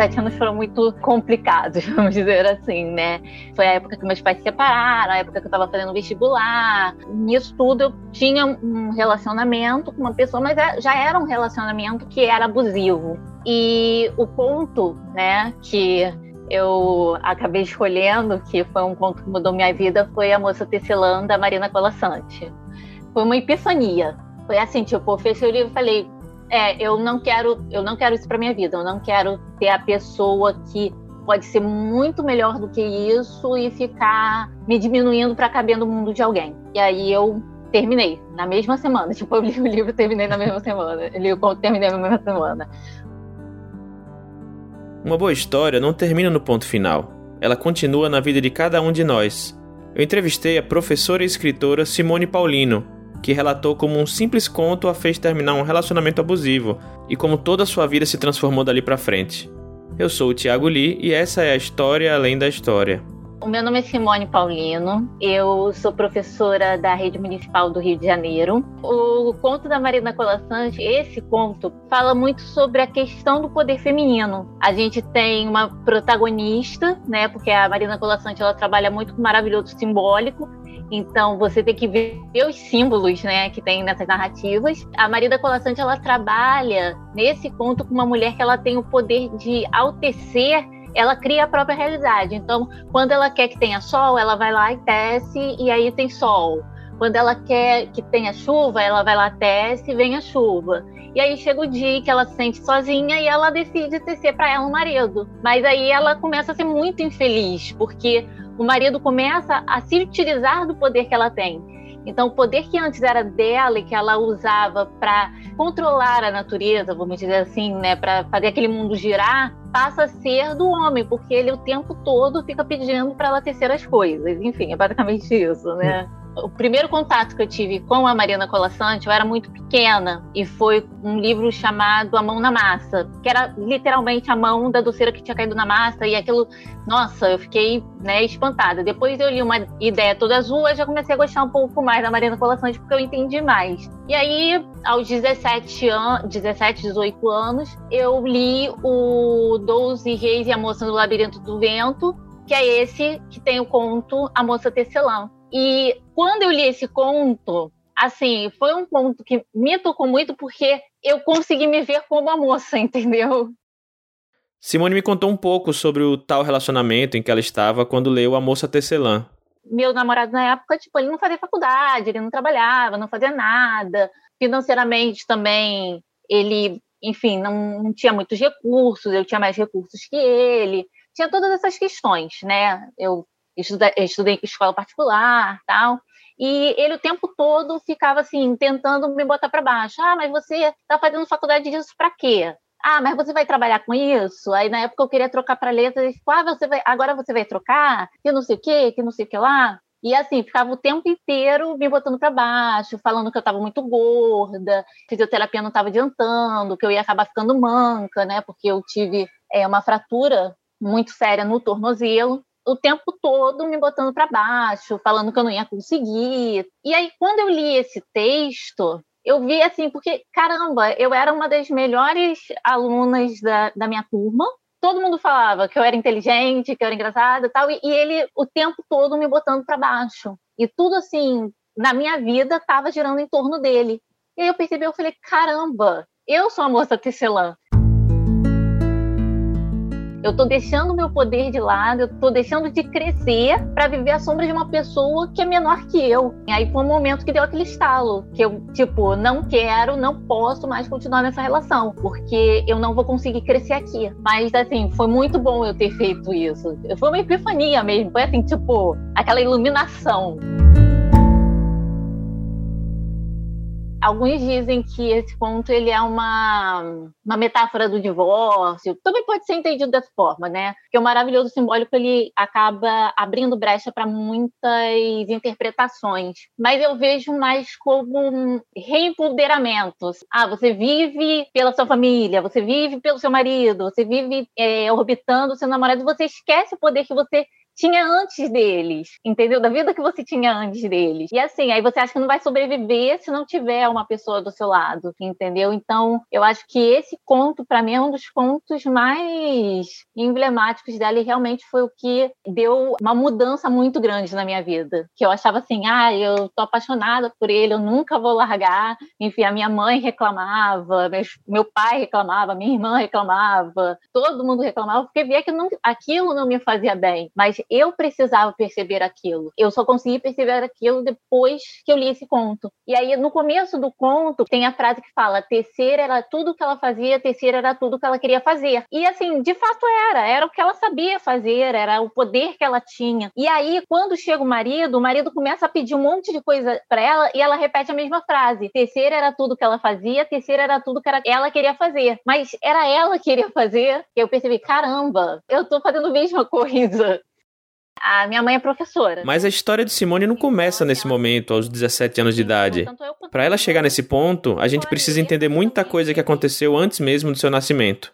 17 anos foram muito complicados, vamos dizer assim, né? Foi a época que meus pais se separaram, a época que eu tava fazendo vestibular. Nisso tudo eu tinha um relacionamento com uma pessoa, mas é, já era um relacionamento que era abusivo. E o ponto, né, que eu acabei escolhendo, que foi um ponto que mudou minha vida, foi a moça tecelã da Marina Colassante. Foi uma epifania. Foi assim, tipo, eu fechei o livro e falei, é, eu não quero, eu não quero isso para minha vida. Eu não quero ter a pessoa que pode ser muito melhor do que isso e ficar me diminuindo para caber no mundo de alguém. E aí eu terminei na mesma semana. Tipo, eu li o livro terminei na mesma semana. Eu li o conto terminei na mesma semana. Uma boa história não termina no ponto final. Ela continua na vida de cada um de nós. Eu entrevistei a professora e escritora Simone Paulino, que relatou como um simples conto a fez terminar um relacionamento abusivo e como toda a sua vida se transformou dali para frente. Eu sou o Thiago Lee e essa é a história além da história. O meu nome é Simone Paulino, eu sou professora da Rede Municipal do Rio de Janeiro. O conto da Marina Colassante, esse conto, fala muito sobre a questão do poder feminino. A gente tem uma protagonista, né, porque a Marina Colassante ela trabalha muito com maravilhoso simbólico, então você tem que ver os símbolos, né, que tem nessas narrativas. A Marina Colassante ela trabalha nesse conto com uma mulher que ela tem o poder de altecer ela cria a própria realidade. Então, quando ela quer que tenha sol, ela vai lá e tece e aí tem sol. Quando ela quer que tenha chuva, ela vai lá, tece e vem a chuva. E aí chega o dia que ela se sente sozinha e ela decide tecer para ela um marido. Mas aí ela começa a ser muito infeliz, porque o marido começa a se utilizar do poder que ela tem. Então, o poder que antes era dela e que ela usava para controlar a natureza, vamos dizer assim, né, para fazer aquele mundo girar, passa a ser do homem, porque ele o tempo todo fica pedindo para ela tecer as coisas. Enfim, é basicamente isso, né? O primeiro contato que eu tive com a Mariana Colassante, eu era muito pequena, e foi um livro chamado A Mão na Massa, que era literalmente a mão da doceira que tinha caído na massa, e aquilo, nossa, eu fiquei né, espantada. Depois eu li uma ideia toda azul, eu já comecei a gostar um pouco mais da Mariana Colassante, porque eu entendi mais. E aí, aos 17, an 17 18 anos, eu li o Doze Reis e a Moça no Labirinto do Vento, que é esse que tem o conto A Moça Tecelã e quando eu li esse conto, assim, foi um conto que me tocou muito porque eu consegui me ver como a moça, entendeu? Simone me contou um pouco sobre o tal relacionamento em que ela estava quando leu A Moça Tecelã. Meu namorado na época, tipo, ele não fazia faculdade, ele não trabalhava, não fazia nada. Financeiramente também, ele, enfim, não, não tinha muitos recursos, eu tinha mais recursos que ele. Tinha todas essas questões, né? Eu estudei, estudei em escola particular, tal. E ele o tempo todo ficava assim, tentando me botar para baixo. Ah, mas você está fazendo faculdade disso para quê? Ah, mas você vai trabalhar com isso? Aí na época eu queria trocar para letras, e ficou, ah, você vai, agora você vai trocar? Que não sei o quê, que não sei o que lá. E assim, ficava o tempo inteiro me botando para baixo, falando que eu estava muito gorda, fisioterapia não estava adiantando, que eu ia acabar ficando manca, né? Porque eu tive é, uma fratura muito séria no tornozelo o tempo todo me botando para baixo, falando que eu não ia conseguir. E aí, quando eu li esse texto, eu vi assim, porque, caramba, eu era uma das melhores alunas da, da minha turma. Todo mundo falava que eu era inteligente, que eu era engraçada e tal, e, e ele o tempo todo me botando para baixo. E tudo assim, na minha vida, estava girando em torno dele. E aí eu percebi, eu falei, caramba, eu sou a moça tecelã. Eu estou deixando meu poder de lado, eu estou deixando de crescer para viver a sombra de uma pessoa que é menor que eu. E aí foi um momento que deu aquele estalo, que eu, tipo, não quero, não posso mais continuar nessa relação, porque eu não vou conseguir crescer aqui. Mas, assim, foi muito bom eu ter feito isso. Foi uma epifania mesmo, foi assim, tipo, aquela iluminação. Alguns dizem que esse conto ele é uma, uma metáfora do divórcio. Também pode ser entendido dessa forma, né? Porque o maravilhoso simbólico ele acaba abrindo brecha para muitas interpretações. Mas eu vejo mais como reempoderamento. Ah, você vive pela sua família, você vive pelo seu marido, você vive é, orbitando o seu namorado, você esquece o poder que você tinha antes deles, entendeu? Da vida que você tinha antes deles. E assim, aí você acha que não vai sobreviver se não tiver uma pessoa do seu lado, entendeu? Então, eu acho que esse conto, para mim, é um dos contos mais emblemáticos dela e realmente foi o que deu uma mudança muito grande na minha vida. Que eu achava assim, ah, eu tô apaixonada por ele, eu nunca vou largar. Enfim, a minha mãe reclamava, meu pai reclamava, minha irmã reclamava, todo mundo reclamava, porque via que não, aquilo não me fazia bem. Mas eu precisava perceber aquilo. Eu só consegui perceber aquilo depois que eu li esse conto. E aí, no começo do conto, tem a frase que fala: tecer era tudo que ela fazia, tecer era tudo que ela queria fazer. E assim, de fato era, era o que ela sabia fazer, era o poder que ela tinha. E aí, quando chega o marido, o marido começa a pedir um monte de coisa para ela e ela repete a mesma frase: tecer era tudo que ela fazia, tecer era tudo que ela queria fazer. Mas era ela que queria fazer. E eu percebi: caramba, eu tô fazendo a mesma coisa. A minha mãe é professora. Mas a história de Simone não começa nesse momento, aos 17 anos de idade. Para ela chegar nesse ponto, a gente precisa entender muita coisa que aconteceu antes mesmo do seu nascimento.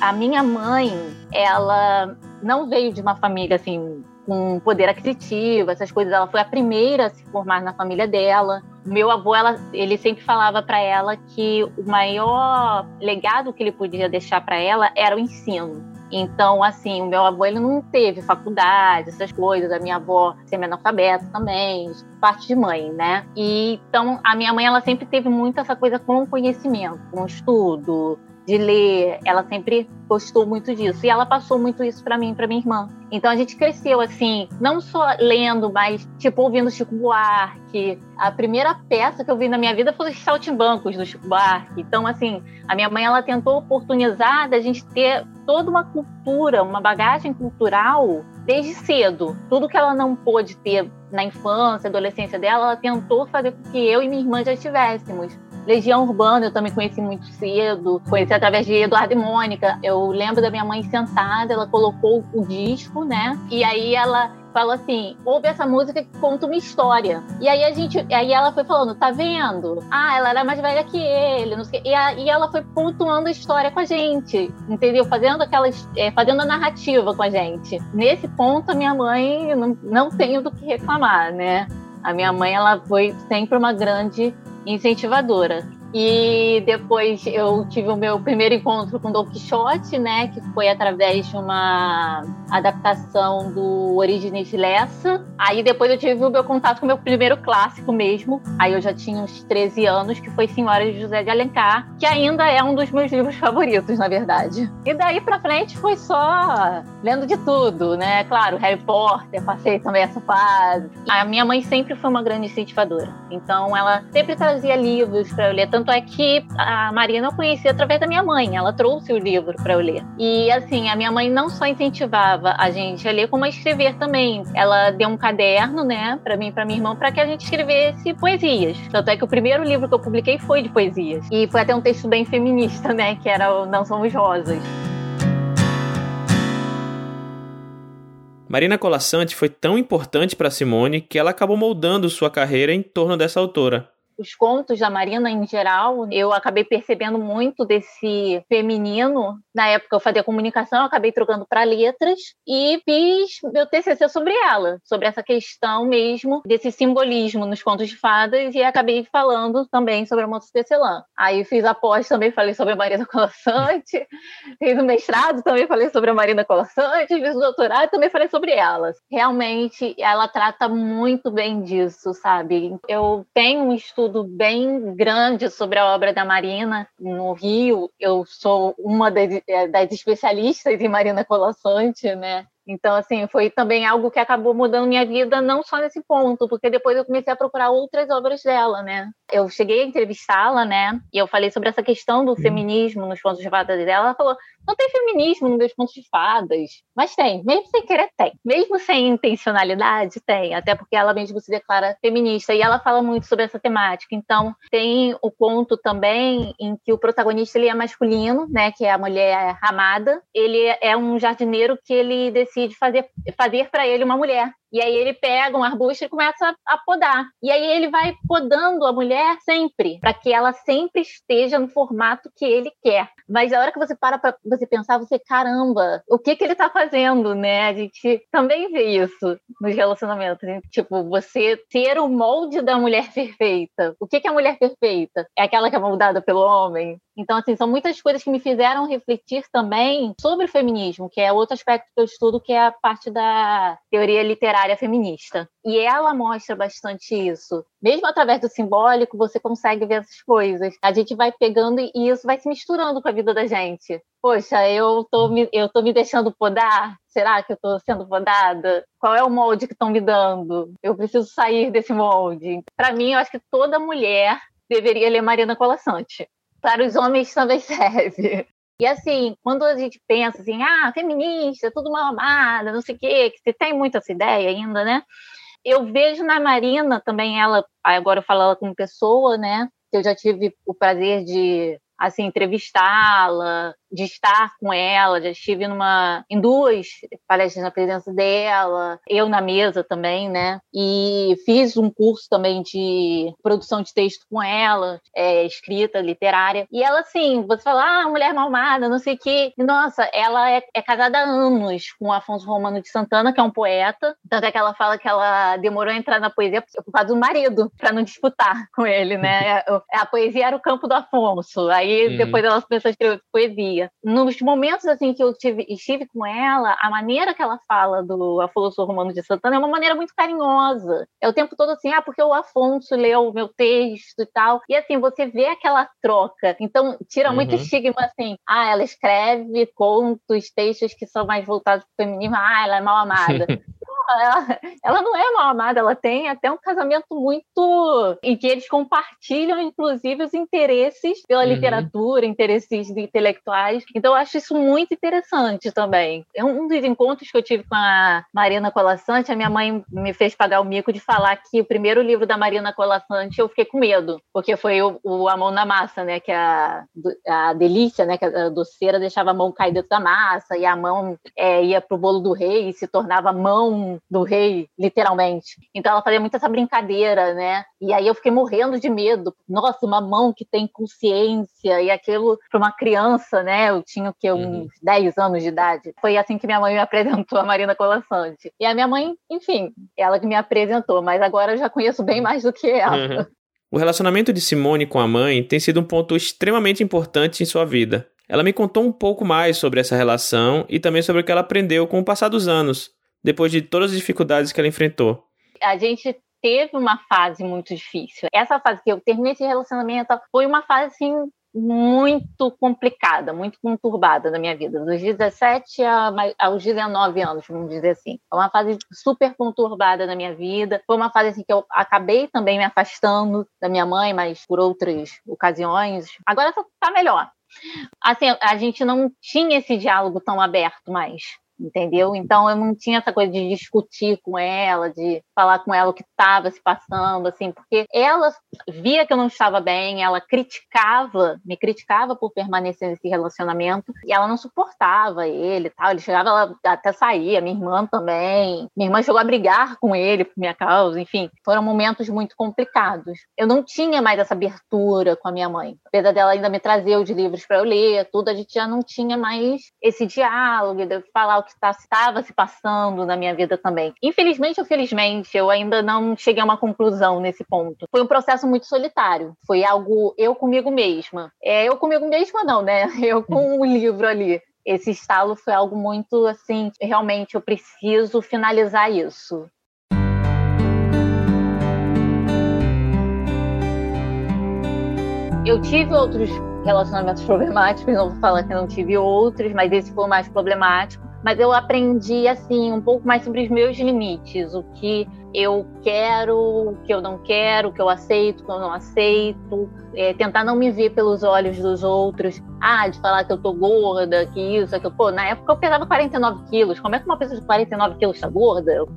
A minha mãe, ela não veio de uma família assim com poder aquisitivo, essas coisas. Ela foi a primeira a se formar na família dela. Meu avô, ela, ele sempre falava para ela que o maior legado que ele podia deixar para ela era o ensino. Então, assim, o meu avô ele não teve faculdade, essas coisas. A minha avó semi-analfabeta também, parte de mãe, né? E então a minha mãe ela sempre teve muito essa coisa com conhecimento, com estudo, de ler, ela sempre gostou muito disso. E ela passou muito isso para mim, para minha irmã. Então a gente cresceu assim, não só lendo, mas tipo ouvindo Chico Buarque. A primeira peça que eu vi na minha vida foi os Saltimbancos do Chico Buarque. Então assim, a minha mãe ela tentou oportunizar da gente ter toda uma cultura, uma bagagem cultural desde cedo. Tudo que ela não pôde ter na infância, adolescência dela, ela tentou fazer com que eu e minha irmã já tivéssemos. Legião Urbana eu também conheci muito cedo, conheci através de Eduardo e Mônica. Eu lembro da minha mãe sentada, ela colocou o disco, né? E aí ela falou assim: ouve essa música que conta uma história. E aí a gente, aí ela foi falando, tá vendo? Ah, ela era mais velha que ele, não sei, e, a, e ela foi pontuando a história com a gente, entendeu? Fazendo aquelas, é, fazendo a narrativa com a gente. Nesse ponto, a minha mãe não, não tenho do que reclamar, né? A minha mãe, ela foi sempre uma grande incentivadora. E depois eu tive o meu primeiro encontro com Don Quixote, né? Que foi através de uma adaptação do Origens Lessa. Aí depois eu tive o meu contato com o meu primeiro clássico mesmo. Aí eu já tinha uns 13 anos, que foi Senhora de José de Alencar, que ainda é um dos meus livros favoritos, na verdade. E daí pra frente foi só lendo de tudo, né? Claro, Harry Potter, passei também essa fase. A minha mãe sempre foi uma grande incentivadora. Então ela sempre trazia livros para eu ler, tanto é que a Marina eu conheci através da minha mãe. Ela trouxe o livro para eu ler. E assim, a minha mãe não só incentivava a gente a ler, como a escrever também. Ela deu um caderno, né, para mim e para minha irmã, para que a gente escrevesse poesias. Tanto é que o primeiro livro que eu publiquei foi de poesias. E foi até um texto bem feminista, né, que era o Não Somos Rosas. Marina Colassante foi tão importante para Simone que ela acabou moldando sua carreira em torno dessa autora os contos da Marina em geral, eu acabei percebendo muito desse feminino. Na época eu fazia comunicação, eu acabei trocando para letras e fiz meu TCC sobre ela, sobre essa questão mesmo desse simbolismo nos contos de fadas e acabei falando também sobre a moça tecelã. Aí fiz a pós, também falei sobre a Marina Colassante, fiz o mestrado, também falei sobre a Marina Colassante, fiz o doutorado, também falei sobre elas. Realmente, ela trata muito bem disso, sabe? Eu tenho um estudo estudo bem grande sobre a obra da Marina no Rio. Eu sou uma das, é, das especialistas em Marina Colassante, né? Então, assim, foi também algo que acabou mudando minha vida, não só nesse ponto, porque depois eu comecei a procurar outras obras dela, né? Eu cheguei a entrevistá-la, né? E eu falei sobre essa questão do feminismo nos contos de fadas dela. Ela falou: não tem feminismo nos meus contos de fadas. Mas tem, mesmo sem querer, tem. Mesmo sem intencionalidade, tem. Até porque ela mesmo se declara feminista. E ela fala muito sobre essa temática. Então, tem o conto também em que o protagonista ele é masculino, né? Que é a mulher amada. Ele é um jardineiro que ele decide fazer, fazer para ele uma mulher. E aí ele pega um arbusto e começa a podar. E aí ele vai podando a mulher sempre, para que ela sempre esteja no formato que ele quer. Mas a hora que você para para você pensar, você, caramba, o que que ele tá fazendo, né? A gente também vê isso nos relacionamentos. Né? Tipo, você ter o molde da mulher perfeita. O que que é a mulher perfeita? É aquela que é moldada pelo homem? Então, assim, são muitas coisas que me fizeram refletir também sobre o feminismo, que é outro aspecto que eu estudo, que é a parte da teoria literária feminista. E ela mostra bastante isso. Mesmo através do simbólico, você consegue ver essas coisas. A gente vai pegando e isso vai se misturando com a vida da gente. Poxa, eu tô me, eu tô me deixando podar? Será que eu tô sendo podada? Qual é o molde que estão me dando? Eu preciso sair desse molde. Para mim, eu acho que toda mulher deveria ler Marina Colassante para os homens também serve. E assim, quando a gente pensa assim, ah, feminista, tudo mal amada, não sei o quê, que você tem muito essa ideia ainda, né? Eu vejo na Marina também ela, agora eu falo ela como pessoa, né? Eu já tive o prazer de assim entrevistá-la, de estar com ela, já estive numa, em duas palestras na presença dela, eu na mesa também, né? E fiz um curso também de produção de texto com ela, é, escrita, literária. E ela, assim, você fala, ah, mulher malmada, não sei o quê. E, nossa, ela é, é casada há anos com o Afonso Romano de Santana, que é um poeta. Tanto é que ela fala que ela demorou a entrar na poesia por causa do marido, para não disputar com ele, né? a, a poesia era o campo do Afonso. Aí uhum. depois ela começou a escrever poesia nos momentos assim que eu tive, estive com ela, a maneira que ela fala do Afonso Romano de Santana é uma maneira muito carinhosa. É o tempo todo assim, ah, porque o Afonso leu o meu texto e tal. E assim, você vê aquela troca. Então, tira uhum. muito estigma assim, ah, ela escreve contos, textos que são mais voltados para o feminismo, ah, ela é mal amada. ela, ela não é mal amada, ela tem até um casamento muito. em que eles compartilham, inclusive, os interesses pela uhum. literatura, interesses intelectuais. Então, eu acho isso muito interessante também. É um dos encontros que eu tive com a Marina Colassante, a minha mãe me fez pagar o mico de falar que o primeiro livro da Marina Colassante eu fiquei com medo, porque foi o, o A Mão na Massa, né? Que é a, a delícia, né? Que a doceira deixava a mão cair dentro da massa e a mão é, ia pro bolo do rei e se tornava mão do rei, literalmente. Então ela fazia muito essa brincadeira, né? E aí eu fiquei morrendo de medo. Nossa, uma mão que tem consciência e aquilo para uma criança, né? Eu tinha que uns uhum. 10 anos de idade. Foi assim que minha mãe me apresentou a Marina Colassante. E a minha mãe, enfim, ela que me apresentou, mas agora eu já conheço bem mais do que ela. Uhum. O relacionamento de Simone com a mãe tem sido um ponto extremamente importante em sua vida. Ela me contou um pouco mais sobre essa relação e também sobre o que ela aprendeu com o passar dos anos, depois de todas as dificuldades que ela enfrentou? A gente teve uma fase muito difícil. Essa fase que eu terminei esse relacionamento foi uma fase assim muito complicada, muito conturbada na minha vida, dos 17 aos 19 anos, vamos dizer assim. É uma fase super conturbada na minha vida. Foi uma fase assim que eu acabei também me afastando da minha mãe, mas por outras ocasiões. Agora tá melhor. Assim, a gente não tinha esse diálogo tão aberto mais entendeu? Então eu não tinha essa coisa de discutir com ela, de falar com ela o que estava se passando, assim, porque ela via que eu não estava bem, ela criticava, me criticava por permanecer nesse relacionamento e ela não suportava ele, tal. Ele chegava ela até sair, a minha irmã também. Minha irmã chegou a brigar com ele por minha causa, enfim, foram momentos muito complicados. Eu não tinha mais essa abertura com a minha mãe, apesar dela ainda me trazer os livros para eu ler, tudo, a gente já não tinha mais esse diálogo de falar o que estava se passando na minha vida também. Infelizmente ou felizmente, eu ainda não cheguei a uma conclusão nesse ponto. Foi um processo muito solitário. Foi algo eu comigo mesma. É, eu comigo mesma não, né? Eu com o livro ali esse estalo foi algo muito assim, realmente eu preciso finalizar isso. Eu tive outros relacionamentos problemáticos, não vou falar que não tive outros, mas esse foi o mais problemático mas eu aprendi assim um pouco mais sobre os meus limites, o que eu quero, o que eu não quero, o que eu aceito, o que eu não aceito, é, tentar não me ver pelos olhos dos outros, ah, de falar que eu tô gorda, que isso, que pô, na época eu pesava 49 quilos, como é que uma pessoa de 49 quilos tá gorda? Eu,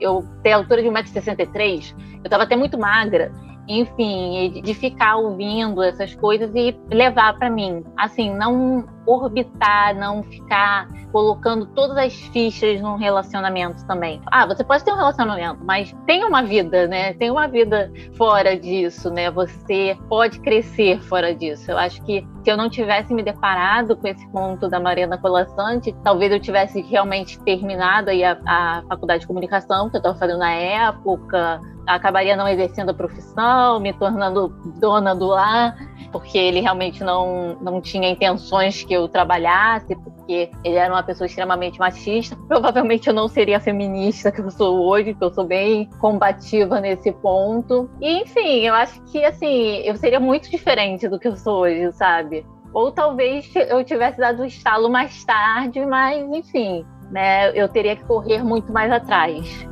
eu a altura de 1,63m, eu tava até muito magra, enfim, de ficar ouvindo essas coisas e levar para mim. Assim, não orbitar, não ficar colocando todas as fichas num relacionamento também. Ah, você pode ter um relacionamento, mas tem uma vida, né? Tem uma vida fora disso, né? Você pode crescer fora disso. Eu acho que se eu não tivesse me deparado com esse ponto da Mariana Colassante, talvez eu tivesse realmente terminado aí a, a faculdade de comunicação que eu estava fazendo na época, acabaria não exercendo a profissão, me tornando dona do lar, porque ele realmente não, não tinha intenções que eu trabalhasse, porque ele era uma pessoa extremamente machista. Provavelmente eu não seria a feminista que eu sou hoje, que eu sou bem combativa nesse ponto. E, enfim, eu acho que, assim, eu seria muito diferente do que eu sou hoje, sabe? Ou talvez eu tivesse dado o um estalo mais tarde, mas, enfim, né, eu teria que correr muito mais atrás.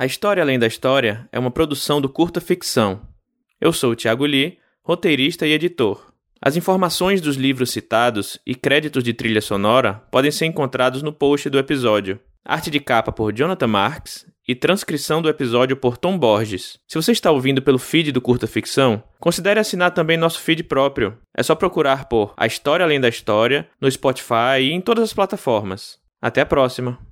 A História Além da História é uma produção do Curta Ficção. Eu sou o Thiago Lee, roteirista e editor. As informações dos livros citados e créditos de trilha sonora podem ser encontrados no post do episódio. Arte de capa por Jonathan Marks e transcrição do episódio por Tom Borges. Se você está ouvindo pelo feed do Curta Ficção, considere assinar também nosso feed próprio. É só procurar por A História Além da História no Spotify e em todas as plataformas. Até a próxima!